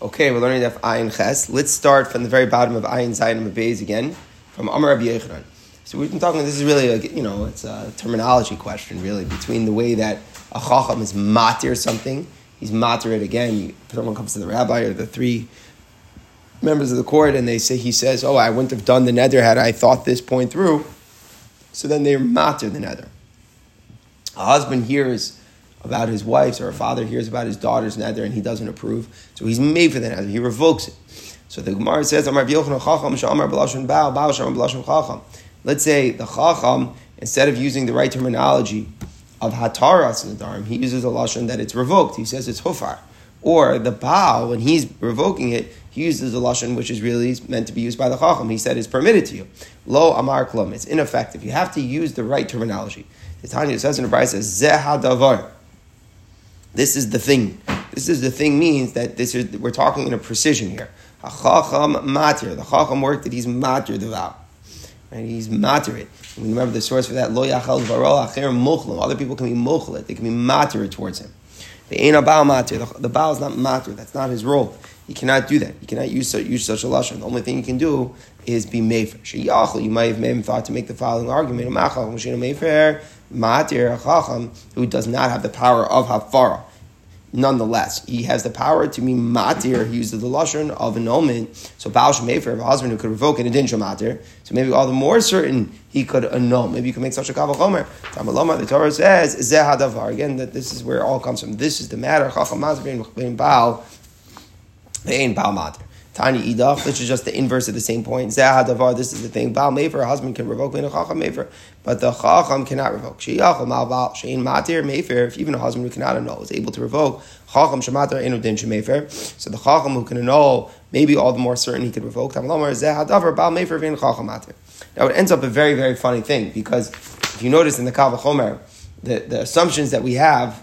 Okay, we're learning Daf Ayin Ches. Let's start from the very bottom of Ayin Zayin Beis again, from Amar Rabbi Yechanan. So we've been talking. This is really a you know it's a terminology question really between the way that a chacham is matir something, he's matir it again. Someone comes to the rabbi or the three members of the court and they say he says, "Oh, I wouldn't have done the neder had I thought this point through." So then they're matir the neder. A husband hears about his wife's, or a father hears about his daughter's neder and he doesn't approve, so he's made for the neder, he revokes it. So the Gemara says, Let's say the Chacham, instead of using the right terminology of Hataras Dharam, he uses a Lashon that it's revoked. He says it's Hufar. Or the Baal, when he's revoking it, he uses a Lashon which is really meant to be used by the Chacham. He said it's permitted to you. Lo Amar Klum. It's ineffective. You have to use the right terminology. The Tanya says in the Bride says, Zeh Davar. This is the thing. This is the thing means that this is we're talking in a precision here. Chacham matir. The chacham work that he's matir the vow. Right? He's matir it. We remember the source for that. Lo yachal varo acher muchlim. Other people can be muchlet. They can be matir towards him. The a baal matir. The, the baal is not matir. That's not his role. He cannot do that. He cannot use, use such a lashon. The only thing he can do is be mefer. Sheyachal. You might have made him thought to make the following argument. Machal mefer matir chacham who does not have the power of hafara nonetheless, he has the power to be matir. He uses the lashon of annulment. So Baal Shemefer, a husband who could revoke an adinja matir. So maybe all the more certain he could annul. Maybe you could make such a kavachomer. Tamaloma, the Torah says, Zeh hadavar. Again, that this is where it all comes from. This is the matter. Chacham matir Baal, bein Baal matir. Tani idach, which is just the inverse of the same point. Zeh hadavar. This is the thing. Baal mefer, a husband can revoke bein chacham mefer but the chacham cannot revoke. Sheyachal malval shein matir mefer. If even a husband who cannot annul is able to revoke, chacham shematir enu din shemefer. So the chacham who can annul, maybe all the more certain he could revoke. Tamalomar zeh hadavar bal mefer vein chacham matir. Now it ends up a very very funny thing because if you notice in the Kavachomer, the the assumptions that we have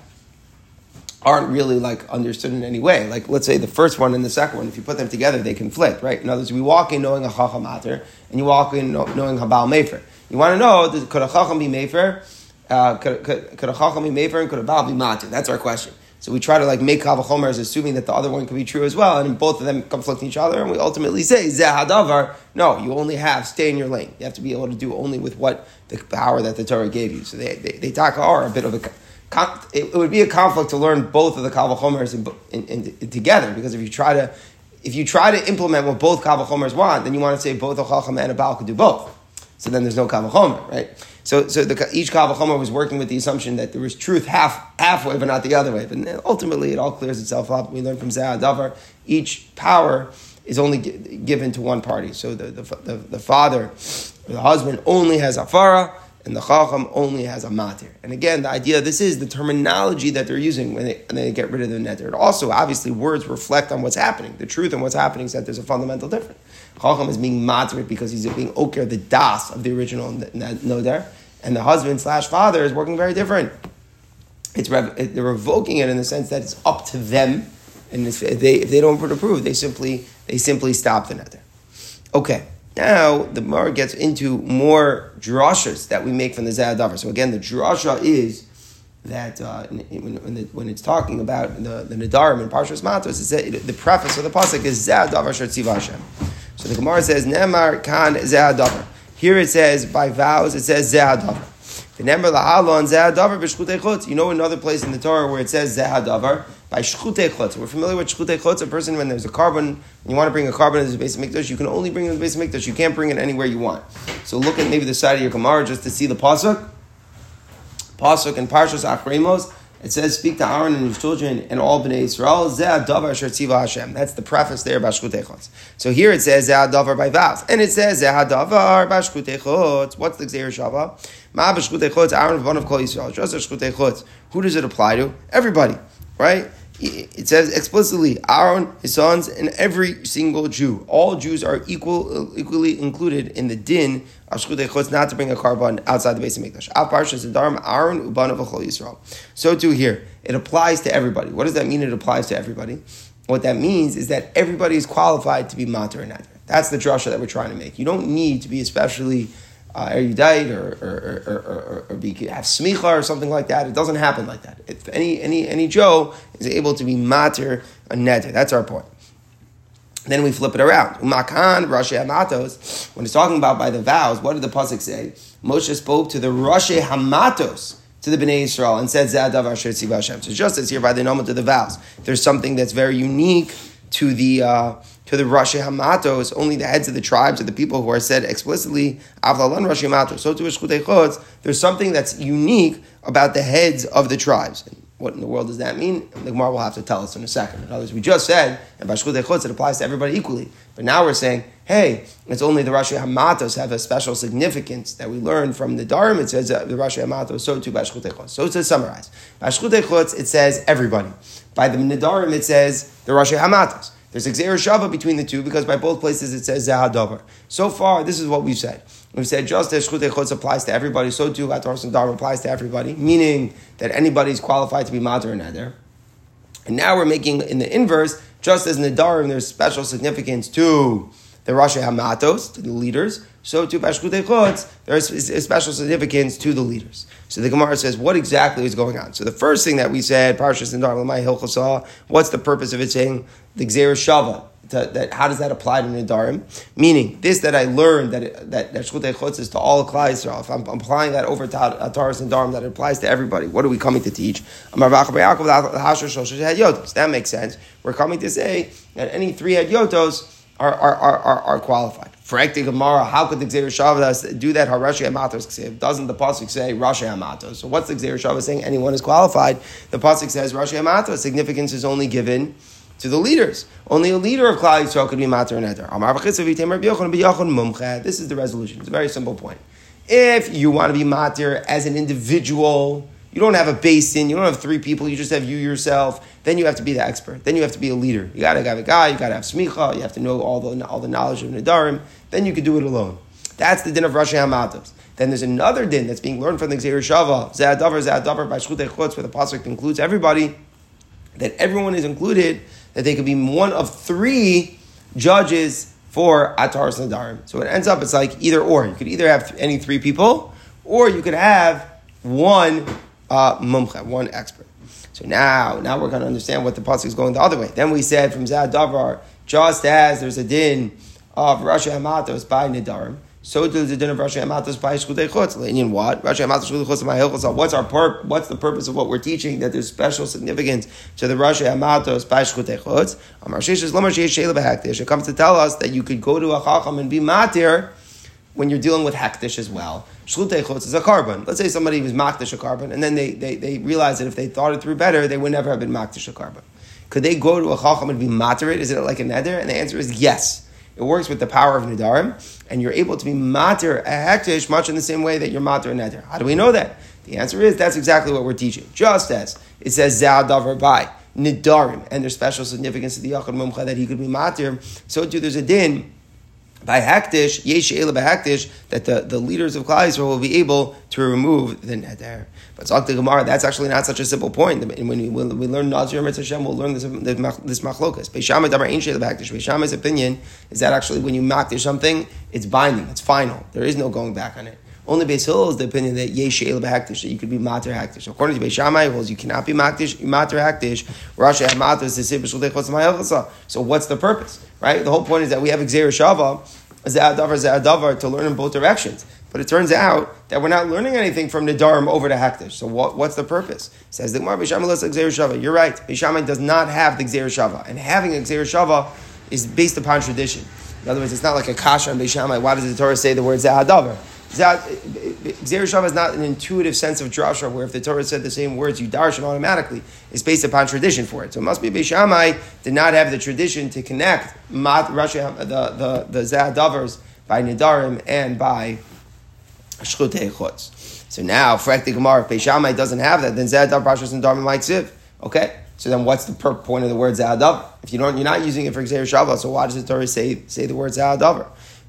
aren't really like understood in any way. Like let's say the first one and the second one, if you put them together, they conflict, right? In other words, we walk in knowing a chacham matir, and you walk in knowing habal mefer. You want to know, could a chacham be mefer? Uh, could, could, could, a chacham be mefer and could a baal be matir? That's our question. So we try to like make kavachomer as assuming that the other one could be true as well, and both of them conflict each other, and we ultimately say zehadavar. No, you only have stay in your lane. You have to be able to do only with what the power that the Torah gave you. So they they, they are a bit of a it, would be a conflict to learn both of the kavachomers in, in, in, together because if you try to if you try to implement what both kavachomers want, then you want to say both a chacham and a baal could do both. So then there's no kavachomer, right? So, so the, each kavachomer was working with the assumption that there was truth half halfway, but not the other way. But ultimately, it all clears itself up. We learn from Zah Davar, each power is only given to one party. So the, the, the, the father, the husband, only has afara, and the chacham only has a matir. And again, the idea this is the terminology that they're using when they, when they get rid of the neder. also, obviously, words reflect on what's happening. The truth and what's happening is that there's a fundamental difference. Chacham is being matir because he's being okir, the das of the original noder, and the husband slash father is working very different. It's they're revoking it in the sense that it's up to them, and if they if they don't approve, they simply they simply stop the neder. Okay. Now the Mar gets into more drashas that we make from the Zayadavar. So again, the drasha is that uh, when, when, the, when, it's talking about the, the Nadarim and Parshas Matos, the preface of the pasuk is Zayadavar Shatziv Hashem. So the Gemara says Nemar Kan Zayadavar. Here it says by vows it says Zayadavar. You know another place in the Torah where it says Zayadavar by shchutei chutz. We're familiar with shchutei chutz. A person when there's a korban, you want to bring a korban into the base of mikdash, you can only bring it to the base of mikdash. You can't bring it anywhere you want. So look at maybe the side of your gemara just to see the pasuk. Pasuk and Parshas Achremos. It says, "Speak to Aaron and his children and all bnei Israel." That's the preface there, bashkutei So here it says zeh davar by vows, and it says zeh davar bashkutei What's the gzeir shava? Ma bashkutei Aaron one of kol Yisrael. Just bashkutei Who does it apply to? Everybody, right? It says explicitly, Aaron, his sons, and every single Jew. All Jews are equal, equally included in the din of not to bring a korban outside the base of Mikdash. Av Parshas Adarim, Aaron, Uban of Yisrael. So too here, it applies to everybody. What does that mean? It applies to everybody. What that means is that everybody is qualified to be mater and neder. That's the drasha that we're trying to make. You don't need to be especially uh, erudite or, or, or, or, or be, have smicha or something like that. It doesn't happen like that. If any, any, any Joe is able to be mater a neder, that's our point. Then we flip it around. Umakan, Rashi Hamatos, when it's talking about by the vows, what did the Pasuk say? Moshe spoke to the Rashi Hamatos, to the Bnei Israel, and said, Zadav Asher Hashem. So just as here by the Nomet of the vows, there's something that's very unique to the uh, to the Rashi Hamatos, only the heads of the tribes or the people who are said explicitly, Avlalan Rashi Hamatos. So to Eshkutei there's something that's unique about the heads of the tribes. What in the world does that mean? The Gemara will have to tell us in a second. In other words, we just said, and Bashkutei Chutz, it applies to everybody equally. But now we're saying, hey, it's only the Rashi Hamatos have a special significance that we learned from the Dharm. It says uh, the Rashi Hamatos, so too Bashkutei Chutz. So to summarize, Bashkutei Chutz, it says everybody. By the Nidarim, it says the Rashi Hamatos. There's Gzeir Shava between the two because by both places it says Zahadover. So far, this is what we've said. We've said just as Shchut Echotz applies to everybody, so too Atar and Dharma applies to everybody, meaning that anybody is qualified to be Mater and Eder. And now we're making in the inverse, just as Nidarim, there's special significance to the Rashi Hamatos, to the leaders, so to Bashkut Echotz, there's a special significance to the leaders. So the Gemara says, what exactly is going on? So the first thing that we said, Parshas and Lamai Hilchasah, what's the purpose of it saying the Gzera Shava? To, that, how does that apply to Nidarim? Meaning, this that I learned that that, that Shchutei Chutz is to all Klai Yisrael. If I'm applying that over to Ataris and Darim, that applies to everybody. What are we coming to teach? That makes sense. We're coming to say that any three head yotos are, are, are, are, qualified. For Ekti Gemara, how could the Gzeir Shavas do that? Harashi Amatos Doesn't the Pasuk say Rashi Amatos? So what's the Gzeir Shavas saying? Anyone is qualified. The Pasuk says Rashi Amatos. Significance is only given to the leaders. Only a leader of Klal Yisrael could be Matar and Eder. This is the resolution. It's a very simple point. If you want to be Matir as an individual, you don't have a basin, you don't have three people, you just have you yourself, then you have to be the expert. Then you have to be a leader. You gotta have a guy, you gotta have smicha, you have to know all the, all the knowledge of Nadarim, then you can do it alone. That's the din of Rashi Hamatos. Then there's another din that's being learned from the Gzeir Shava, Zadavar, Zadavar, by Shchutei Chutz, where the Pasuk includes everybody, that everyone is included, that they could be one of three judges for Atar Nadarim. So it ends up, it's like either or. You could either have any three people, or you could have one uh, mumcha, one expert. So now, now we're going to understand what the pasuk is going the other way. Then we said from Zad Davar, just as there's a din of Rashi Hamatos by Nidarim, so does the din of Rashi Hamatos by Shkutei Chutz. In what? Rashi Hamatos Shkutei Chutz What's our pur- What's the purpose of what we're teaching? That there's special significance to the Rashi Hamatos by Shkutei Chutz. Amar Sheshes Lomar Sheyesh Sheila Behaktish. It comes to tell us that you could go to a Chacham and be Matir when you're dealing with hektish as well. Shlutei chutz is a korban. Let's say somebody was makdish a korban, and then they, they, they realized that if they thought it through better, they would never have been makdish a korban. Could they go to a chacham and be materit? Is it like a neder? And the answer is yes. It works with the power of nedarim, and you're able to be mater a hektish much in the same way that you're mater a neder. How do we know that? The answer is that's exactly what we're teaching. Just as it says zadavar by nidarim, and their special significance to the yachad mumcha that he could be mater. So too, there's a din by Hakdish, Yesh by Hakdish, that the, the leaders of Klal Yisrael will be able to remove the neder. But Zak the Gemara, that's actually not such a simple point. And when we, we learn Nazir Mitzvah Hashem, we'll learn this, this machlokas. Beishamai Dabar Ein Sheila Hakdish. Beishamai's opinion is that actually when you makdish something, it's binding, it's final. There is no going back on it. Only Beis Hill is the opinion that yesh she'el behaktish that you could be mater haktish. According to Beis Shammai, holds you cannot be maktish, mater haktish. Rashi had mater to So what's the purpose, right? The whole point is that we have exer shava, zadavar zadavar to learn in both directions. But it turns out that we're not learning anything from Nidarim over to Haktish. So what, what's the purpose? Says the Gemara, Gzeir Shava. You're right. Beishamai does not have the Gzeir Shava. And having a Gzeir Shava is based upon tradition. In other words, it's not like a Kasha and Beishamai. Why does the Torah say the word Zahadavar? Gzeir Shava is not an intuitive sense of drasha where if the Torah said the same words, you darshan automatically. It's based upon tradition for it. So it must be Beishamai did not have the tradition to connect mat, Rashi, uh, the, the, the Zahadavers by Nidarim and by Shchutei Chutz. So now, for Ekti Gemara, if Beishamai doesn't have that, then Zahadav, Pashas, and Dharma might sieve. Okay? So then what's the per- point of the word Zahadav? If you don't, you're not using it for Shava, so why does the Torah say, say the word Zahadavar?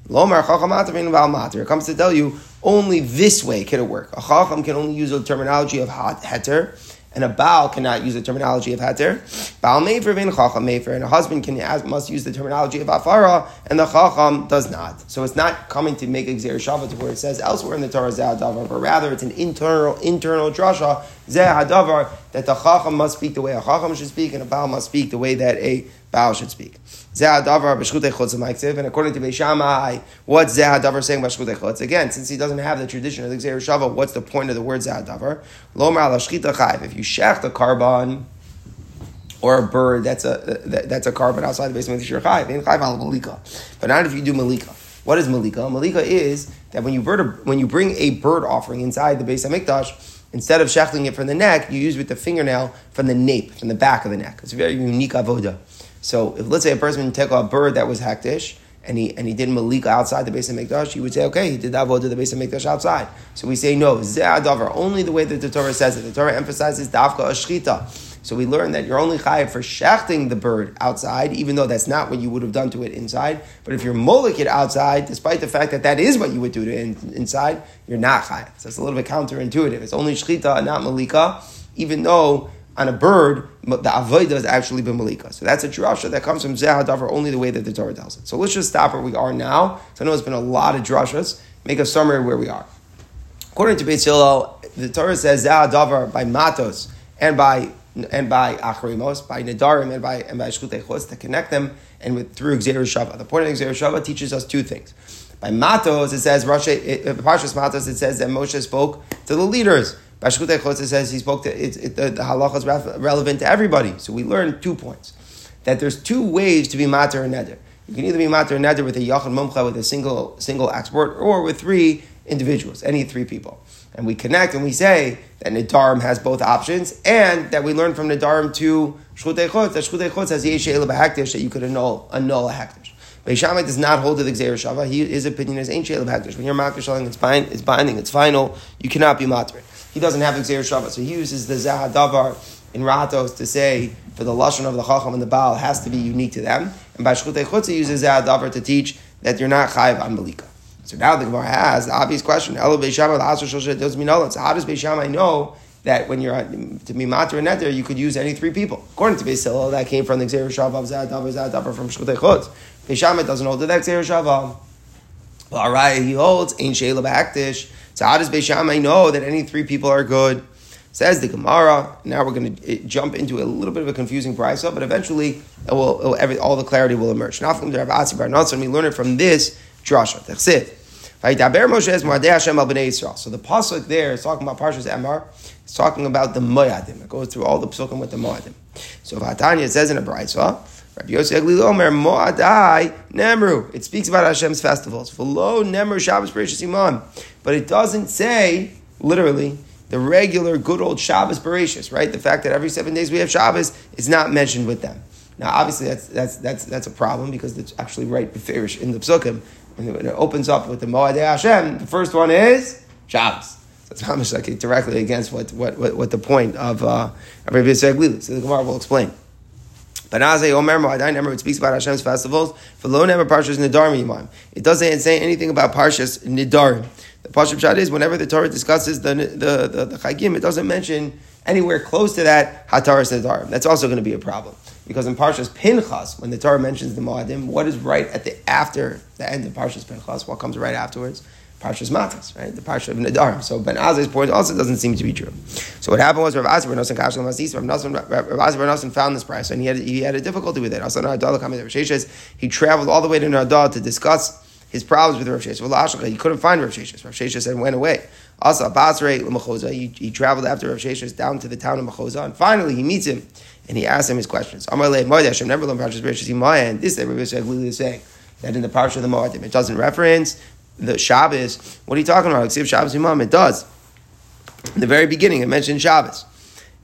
Lomar chacham It comes to tell you only this way can it work. A chacham can only use the terminology of heter, and a baal cannot use the terminology of heter. Baal mefer v'in chacham mefer, and a husband can must use the terminology of afara, and the chacham does not. So it's not coming to make a xer shabbat where it says elsewhere in the Torah zadavar, but rather it's an internal internal drasha Zeh hadavar that the chacham must speak the way a chacham should speak, and a baal must speak the way that a baal should speak. B'shchutei and according to Beishamai, what's zeh hadavar saying about shchutei chutz? Again, since he doesn't have the tradition of the Gzeir Shava, what's the point of the word zeh hadavar? Lomar shchita chayv. If you shecht a korban or a bird, that's a that's a korban outside the base of the chayv. Ain't chayv al malika, but not if you do malika. What is malika? Malika is that when you, bird a, when you bring a bird offering inside the base of mikdash, instead of shechting it from the neck, you use with the fingernail from the nape, from the back of the neck. It's a very unique avoda. So if let's say a person take a bird that was hektish, and he and he did malika outside the base of mikdash, you would say, okay, he did avodah the base of mikdash outside. So we say no, ze'adavar, only the way that the Torah says it. The Torah emphasizes dafka ashchita. So we learn that you're only chayiv for shechting the bird outside, even though that's not what you would have done to it inside. But if you're molik it outside, despite the fact that that is what you would do to it in, inside, you're not chayiv. So it's a little bit counterintuitive. It's only shchita, not malika, even though on a bird, the avodah has actually been malika. So that's a drasha that comes from zehadavar only the way that the Torah tells it. So let's just stop where we are now. So I know it's been a lot of drashas. Make a summary where we are. According to Beit Hillel, the Torah says zehadavar by matos and by and by Achrimos, by Nedarim, and by and by Shkutei to connect them, and with through Gzeir Shava. The point of Gzeir Shava teaches us two things. By Matos, it says Rashi, uh, Parshas Matos, it says that Moshe spoke to the leaders. By Shkutei says he spoke to it, it, the, the halacha is relevant to everybody. So we learn two points. That there's two ways to be mater and neder. You can either be mater and neder with a yachad mumcha with a single single export, or with three individuals, any three people and we connect and we say that Nidarim has both options, and that we learn from Nidarim to Shchutei Chutz, that Shchutei Chutz has that you could annul, annul a Hektish. Beishamai does not hold to the Gzeir Shava. His opinion is Ain't Hektish. When you're Shaling, it's, bind, it's binding, it's final, you cannot be Matri. He doesn't have Gzeir Shava, so he uses the Zahadavar in Ratos to say for the Lashon of the Chacham and the Baal has to be unique to them. And by Shchutei Chutz, he uses Zahadavar to teach that you're not Chayiv on Malika. So now the Gemara has the obvious question. So how does Beishamai know that when you're to be matur and neder, you could use any three people? According to Beis Hillel, that came from the Xer Shavav Zadavar Zadavar from Shkutei Chutz. Beishamai doesn't hold to that Xer Shavav. Well, right, he holds Ein Sheila. So how does Beishamai know that any three people are good? Says the Gemara. Now we're going to eh, jump into a little bit of a confusing brisa, but eventually it will, it will every, all the clarity will emerge. We learn it from this drasha. So the pasuk there is talking about Parshas Emor. It's talking about the Moyadim. It goes through all the psukim with the Moyadim. So Vatanya says in a brayso, Rabbi Yosef Omer Moadai Nemru. It speaks about Hashem's festivals. V'lo Nemru Shabbos Bereshis Imam. But it doesn't say literally the regular good old Shabbos Bereshis, right? The fact that every seven days we have Shabbos is not mentioned with them. Now, obviously, that's that's that's that's a problem because it's actually right beferish in the psukim when it opens up with the Moadei Hashem, the first one is Shabbos. So it's not like directly against what, what, what, what, the point of uh, Rabbi Yisrael So the Gemara will explain. But Nazay Omer Moadai Nemer it speaks about Hashem's festivals. For lo never Parshas Nidarim Yimam. It doesn't say anything about Parshas Nidarim. The Pashup Shad is whenever the Torah discusses the the the, the Chagim, it doesn't mention anywhere close to that Hataras Nidarim. That's also going to be a problem. Because in Parshas Pinchas, when the Torah mentions the Moadim, what is right at the after the end of Parshas Pinchas? What comes right afterwards? Parshas Matas, right? The Parsha of Nadar. So Ben Azai's point also doesn't seem to be true. So what happened was Rav Azar Kashal Masis, Rav Azar found this price and he had, he had a difficulty with it. Also, he traveled all the way to Nadar to discuss his problems with Rav Sheshes. He couldn't find Rav Sheshes. Rav Sheshes said went away. Also, Basrei L'Machoza, he, he traveled after Rav Sheshes down to the town of Machoza, and finally he meets him and he asks him his questions. Amar Le Moed Hashem never and this Rabbi Yisrael is saying that in the Parsha of the Moedim it doesn't reference the Shabbos. What are you talking about? Except Shabbos Imam, it does. In the very beginning, it mentioned Shabbos.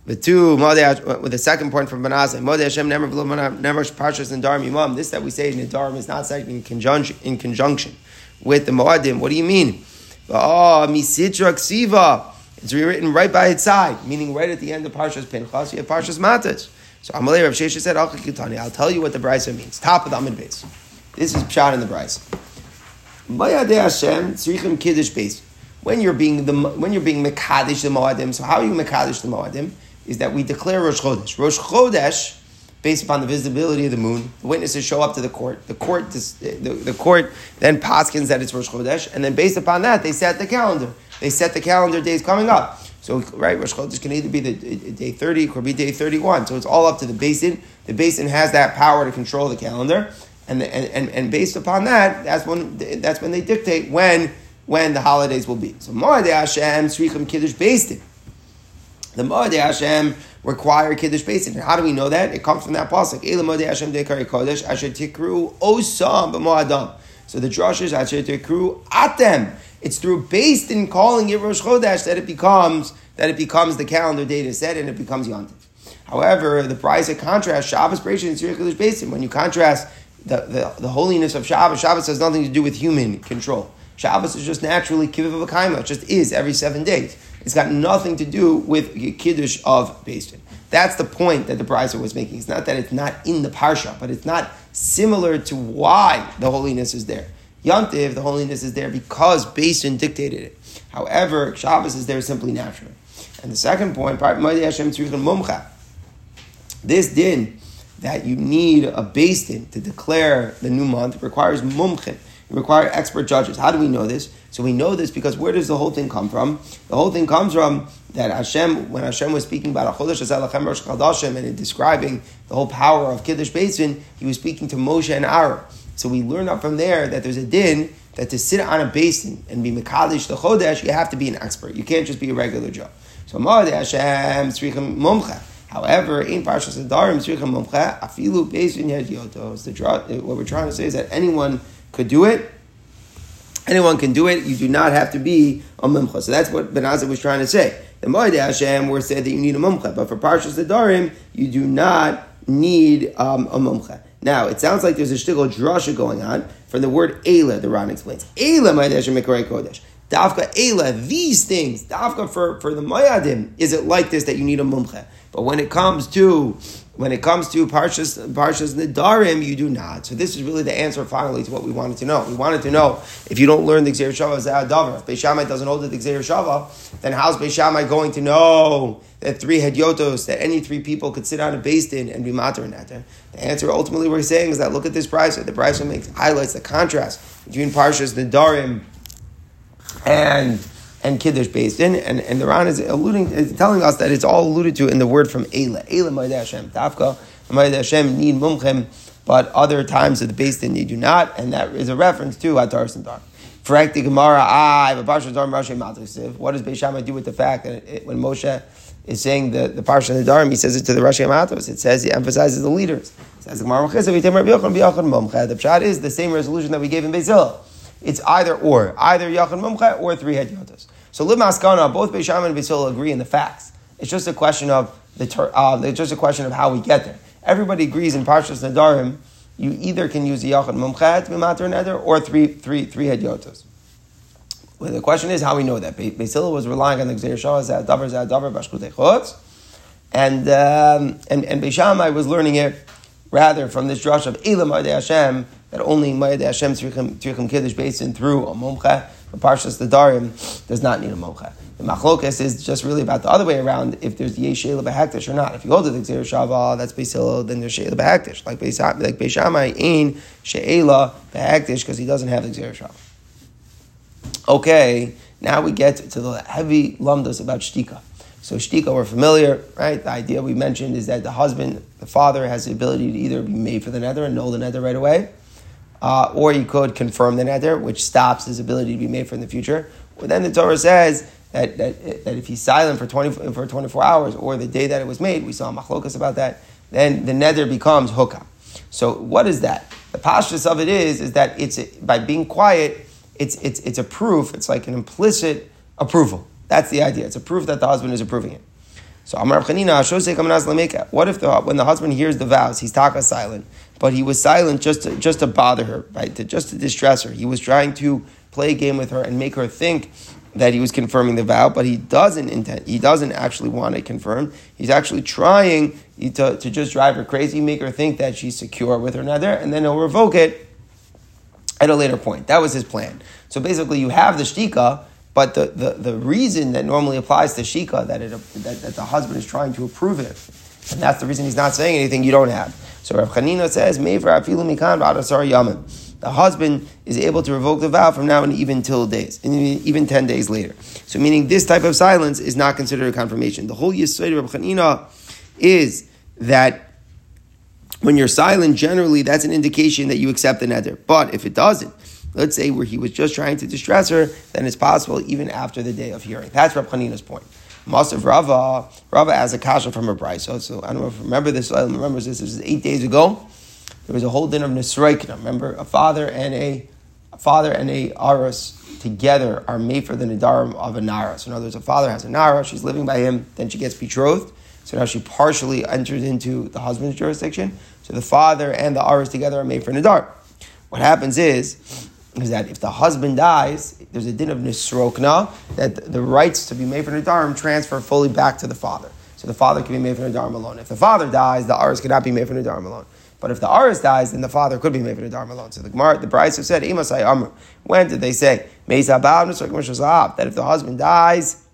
The two with the second point from Banasa, Moed Hashem never never Parshas and Darim Imam. This that we say in the Darim is not said in conjunction in conjunction with the Moedim. What do you mean? Oh, Misitra Ksiva. It's rewritten right by its side, meaning right at the end of Parshas Pinchas, you have Parshas Matas. So Amalei Rav Sheshes said, I'll tell you what the Brisa means. Top of the Amid base. This is Pshat in the Brisa. Hashem tzrichim kiddush base. When you're being the when you're being mekadesh the moadim, so how are you mekadesh the moadim? Is that we declare Rosh Chodesh. Rosh Chodesh, based upon the visibility of the moon, the witnesses show up to the court. The court, the, the court then paskins that it's Rosh Chodesh, and then based upon that, they set the calendar. They set the calendar days coming up. So right, Rosh Chodesh can either be the day thirty, or be day thirty-one. So it's all up to the basin. The basin has that power to control the calendar, and and, and, based upon that, that's when that's when they dictate when when the holidays will be. So Moed Hashem Srichim Kiddush Basin. The Moed Hashem require Kiddush Basin. And how do we know that? It comes from that pasuk. Ela Moed Hashem Dekari Kodesh Asher Tikru Osam B'Moadam. So the drushes Asher Tikru Atem. It's through based in calling it Rosh Chodesh that it becomes that it becomes the calendar data set and it becomes Yontif. However, the price of contrast Shabbos Bereishit and Tzirich Kiddush Basin. When you contrast the, the, the holiness of Shabbos, Shabbos has nothing to do with human control. Shabbos is just naturally kiviv of a It just is every seven days. It's got nothing to do with kiddush of Beis That's the point that the Brisa was making. It's not that it's not in the parsha, but it's not similar to why the holiness is there. Yantiv, the holiness is there because Beis dictated it. However, Shabbos is there simply naturally. And the second point, this din that you need a Beis to declare the new month requires mumchin require expert judges. How do we know this? So we know this because where does the whole thing come from? The whole thing comes from that Hashem, when Hashem was speaking about Achodesh Azalachem Rosh Chadashim and describing the whole power of Kiddush Basin, he was speaking to Moshe and Aaron. So we learn up from there that there's a din that to sit on a basin and be Mekadesh the Chodesh, you have to be an expert. You can't just be a regular Joe. So Ma'ad Hashem Tzrichem Mumcha. However, in Parshas Mumcha, Afilu What we're trying to say is that anyone could do it. Anyone can do it. You do not have to be a mumcha. So that's what Ben Azzai was trying to say. The Moed Hashem were said that you need a mumcha, but for Parshas Darim, you do not need um, a mumcha. Now, it sounds like there's a shtickle drasha going on from the word Ela, the Ran explains. Moed Hashem Mekorei Kodesh. Dafka Ela, these things, Dafka for, for the Mayadim, is it like this that you need a mumcha? But when it comes to when it comes to Parshas, Parshas Nidarim, you do not. So this is really the answer finally to what we wanted to know. We wanted to know if you don't learn the Gzeir Shava as Adavar, if Beishamai doesn't hold the Gzeir Shava, then how's Beishamai going to know that three Hedyotos, that any three people could sit on a basin and be matter in that? The answer ultimately we're saying is that look at this price. The price makes highlights the contrast between Parshas Nidarim and and Kiddush based in, and, and the Ran is alluding, is telling us that it's all alluded to in the word from Eila. Eila Ma'id Hashem, Tafka, Ma'id Hashem need mumchem, but other times of the based in they do not, and that is a reference to Atar Sandar. Frank the Gemara, ah, I have a Parsha Dar Rashi Matosiv. What does Beishamai do with the fact that it, when Moshe is saying the, the Parsha of the Dharm, he says it to the Rashi Matos. It says, he emphasizes the leaders. It says, the Pshat is the same resolution that we gave in Bezil. It's either or, either Yachon Mumcha or three head Yotos. So Lib Maskana, both Beisham and Beisil agree in the facts. It's just a question of the ter- uh, it's just a question of how we get there. Everybody agrees in Parshas Nadarim, you either can use a Yachid Mumchat Mimater Neder or three three three head Yotos. Well, the question is how we know that. Beisil was relying on the Gzeir Shah Zadavar Zadavar Bashkutei Chutz, and um, and and Beishamai was learning it rather from this drush of Elam Hashem that only Mayad Hashem Tzrichim Kiddush Basin through a Mumcha the Parshas the Darim does not need a mocha. The machlokas is just really about the other way around. If there's yesh sheila behaktish or not. If you hold to the gzeir shava, that's beisil, then there's sheila behaktish. Like beis like beishamai in sheila behaktish because he doesn't have the gzeir shava. Okay, now we get to the heavy lumdas about shtika. So shtika, we're familiar, right? The idea we mentioned is that the husband, the father, has the ability to either be made for the neder and know the neder right away, uh, or he could confirm the neder, which stops his ability to be made for in the future. Well, then the Torah says that, that, that if he's silent for, 20, for 24 hours or the day that it was made, we saw machlokas about that, then the neder becomes hukah. So what is that? The pashtus of it is, is that it's by being quiet, it's, it's, it's a proof, it's like an implicit approval. That's the idea. It's a proof that the husband is approving it. So Amar what if the, when the husband hears the vows, he's taka silent, but he was silent just to, just to bother her, right? To, just to distress her. He was trying to play a game with her and make her think that he was confirming the vow, but he doesn't intend, he doesn't actually want it confirmed. He's actually trying to, to just drive her crazy, make her think that she's secure with her neder, and then he'll revoke it at a later point. That was his plan. So basically, you have the shtika, but the, the, the reason that normally applies to shika, that, it, that, that the husband is trying to approve it, and that's the reason he's not saying anything, you don't have. So Rav Chanina says, Mever afilu the husband is able to revoke the vow from now and even till days, even 10 days later. So, meaning this type of silence is not considered a confirmation. The whole Yisrael of Chanina is that when you're silent, generally that's an indication that you accept the neder. But if it doesn't, let's say where he was just trying to distress her, then it's possible even after the day of hearing. That's Rab Chanina's point. Masav Rava, Rava has a kasha from a brisa. So I don't know if you remember this. I remember this. This is eight days ago. There was a whole din of Nisraikna. Remember, a father and a, a father and a aras together are made for the nidarim of a nara. So in other words, a father has a nara, she's living by him, then she gets betrothed. So now she partially enters into the husband's jurisdiction. So the father and the aras together are made for nidar. What happens is, is that if the husband dies, there's a din of nisrokna, that the rights to be made for nidarim transfer fully back to the father. So the father can be made for nidarim alone. If the father dies, the aras cannot be made for nidarim alone. But if the Aris dies, then the father could be made for Dharma alone. So the Gemara, the Brisa said, Imasai Amr. When did they say? That if the husband dies,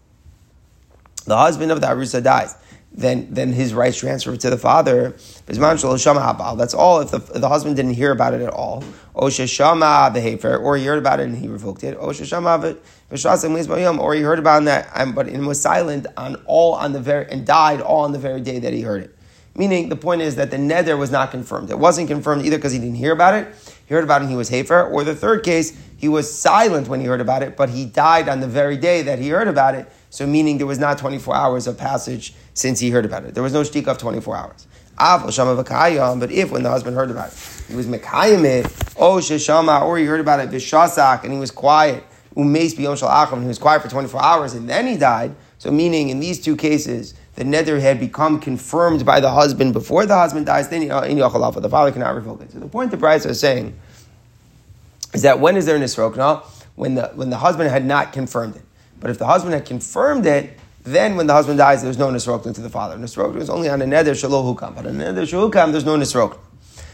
the husband of the Arusa dies, then, then his rights transfer to the father. That's all if the, if the husband didn't hear about it at all. Or he heard about it and he revoked it. Or he heard about it, um, but it was silent on all on the very and died all on the very day that he heard it. Meaning, the point is that the neder was not confirmed. It wasn't confirmed either because he didn't hear about it, he heard about it and he was hafer, or the third case, he was silent when he heard about it, but he died on the very day that he heard about it. So, meaning there was not 24 hours of passage since he heard about it. There was no shtik of 24 hours. But if when the husband heard about it, he was mekayim it, oh sheshama, or he heard about it vishasak, and he was quiet, umeis biyom and he was quiet for 24 hours, and then he died. So, meaning in these two cases, the neder had become confirmed by the husband before the husband dies, then uh, in Yachalafa, the father cannot revoke it. So the point the Bryce is saying is that when is there nisrokna? When the, when the husband had not confirmed it. But if the husband had confirmed it, then when the husband dies, there's no nisrokna to the father. Nisrokna is only on a neder shaloh hukam. But on a neder hukam, there's no nisrokna.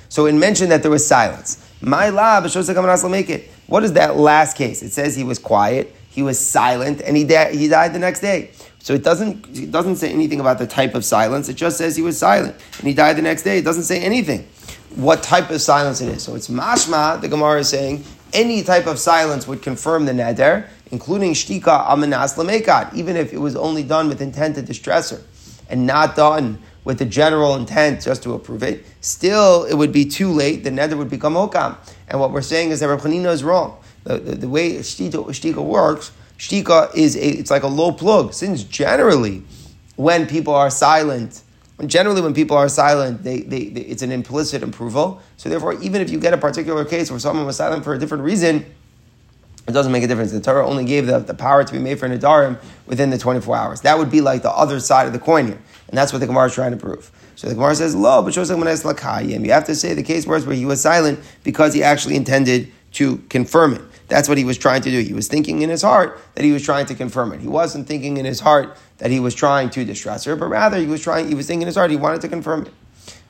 So it mentioned that there was silence. My lab, make it. What is that last case? It says he was quiet, he was silent, and he, da- he died the next day. So it doesn't, it doesn't say anything about the type of silence. It just says he was silent and he died the next day. It doesn't say anything what type of silence it is. So it's mashma, the Gemara is saying, any type of silence would confirm the neder, including shtika amanas lamekat, even if it was only done with intent to distress her and not done with the general intent just to approve it, still it would be too late. The neder would become okam. And what we're saying is that Rav is wrong. The, the, the way shtika works Shtika is a, it's like a low plug. Since generally, when people are silent, generally when people are silent, they, they, they, it's an implicit approval. So therefore, even if you get a particular case where someone was silent for a different reason, it doesn't make a difference. The Torah only gave the, the power to be made for Nadarim within the 24 hours. That would be like the other side of the coin here. And that's what the Gemara is trying to prove. So the Gemara says, Lo, but lakayim. You have to say the case was where he was silent because he actually intended to confirm it. That's what he was trying to do. He was thinking in his heart that he was trying to confirm it. He wasn't thinking in his heart that he was trying to distress her, but rather he was trying, he was thinking in his heart he wanted to confirm it.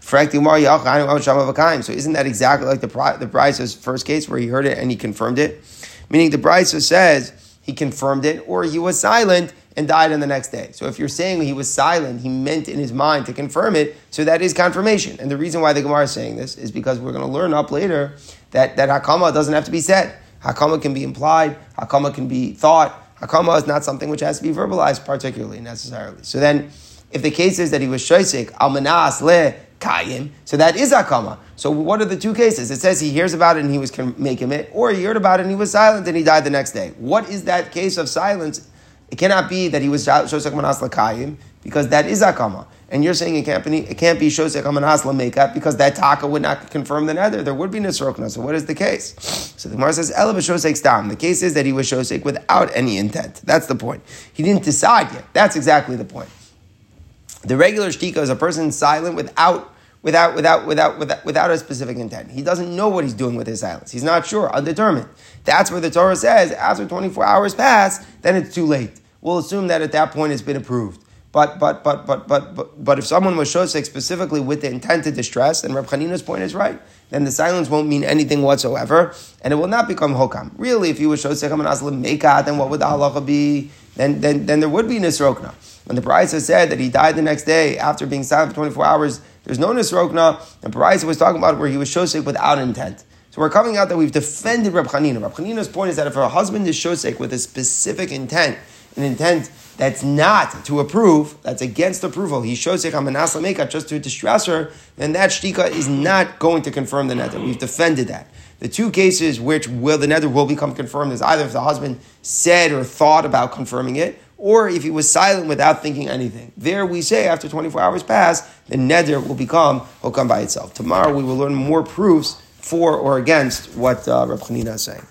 So isn't that exactly like the the Bryce's first case where he heard it and he confirmed it? Meaning the Bryce says he confirmed it or he was silent and died on the next day. So if you're saying he was silent, he meant in his mind to confirm it, so that is confirmation. And the reason why the Gemara is saying this is because we're going to learn up later that, that Hakama doesn't have to be said. Hakama can be implied, Hakama can be thought. Hakama is not something which has to be verbalized particularly necessarily. So then, if the case is that he was shoisik, almanas le kayim, so that is Hakama. So what are the two cases? It says he hears about it and he was making it, or he heard about it and he was silent and he died the next day. What is that case of silence? It cannot be that he was shoisik manas le kayim, because that is Hakama. And you're saying it can't be it can't be shosek amanas makeup because that taka would not confirm the neder. There would be nisrokna. So what is the case? So the Gemara says ela b'shosek stam. The case is that he was shosek without any intent. That's the point. He didn't decide yet. That's exactly the point. The regular shtika is a person silent without without, without, without, without, without a specific intent. He doesn't know what he's doing with his silence. He's not sure, undetermined. That's where the Torah says after 24 hours pass, then it's too late. We'll assume that at that point it's been approved. But but but but but but, if someone was shosek specifically with the intent to distress, then Reb Chanina's point is right. Then the silence won't mean anything whatsoever, and it will not become hokam. Really, if you were shosek aslim mekat, then what would the halacha be? Then then then there would be nisrokna. When the Brisa said that he died the next day after being silent for 24 hours, there's no nisrokna. The Brisa was talking about where he was shosek without intent. So we're coming out that we've defended Reb Chanina. Reb Chanina's point is that if a husband is shosek with a specific intent, an intent that's not to approve, that's against approval, he shows Meka just to distress her, then that shtika is not going to confirm the neder. We've defended that. The two cases which will the neder will become confirmed is either if the husband said or thought about confirming it, or if he was silent without thinking anything. There we say after 24 hours pass, the neder will become hokam by itself. Tomorrow we will learn more proofs for or against what uh, Reb Chanina is saying.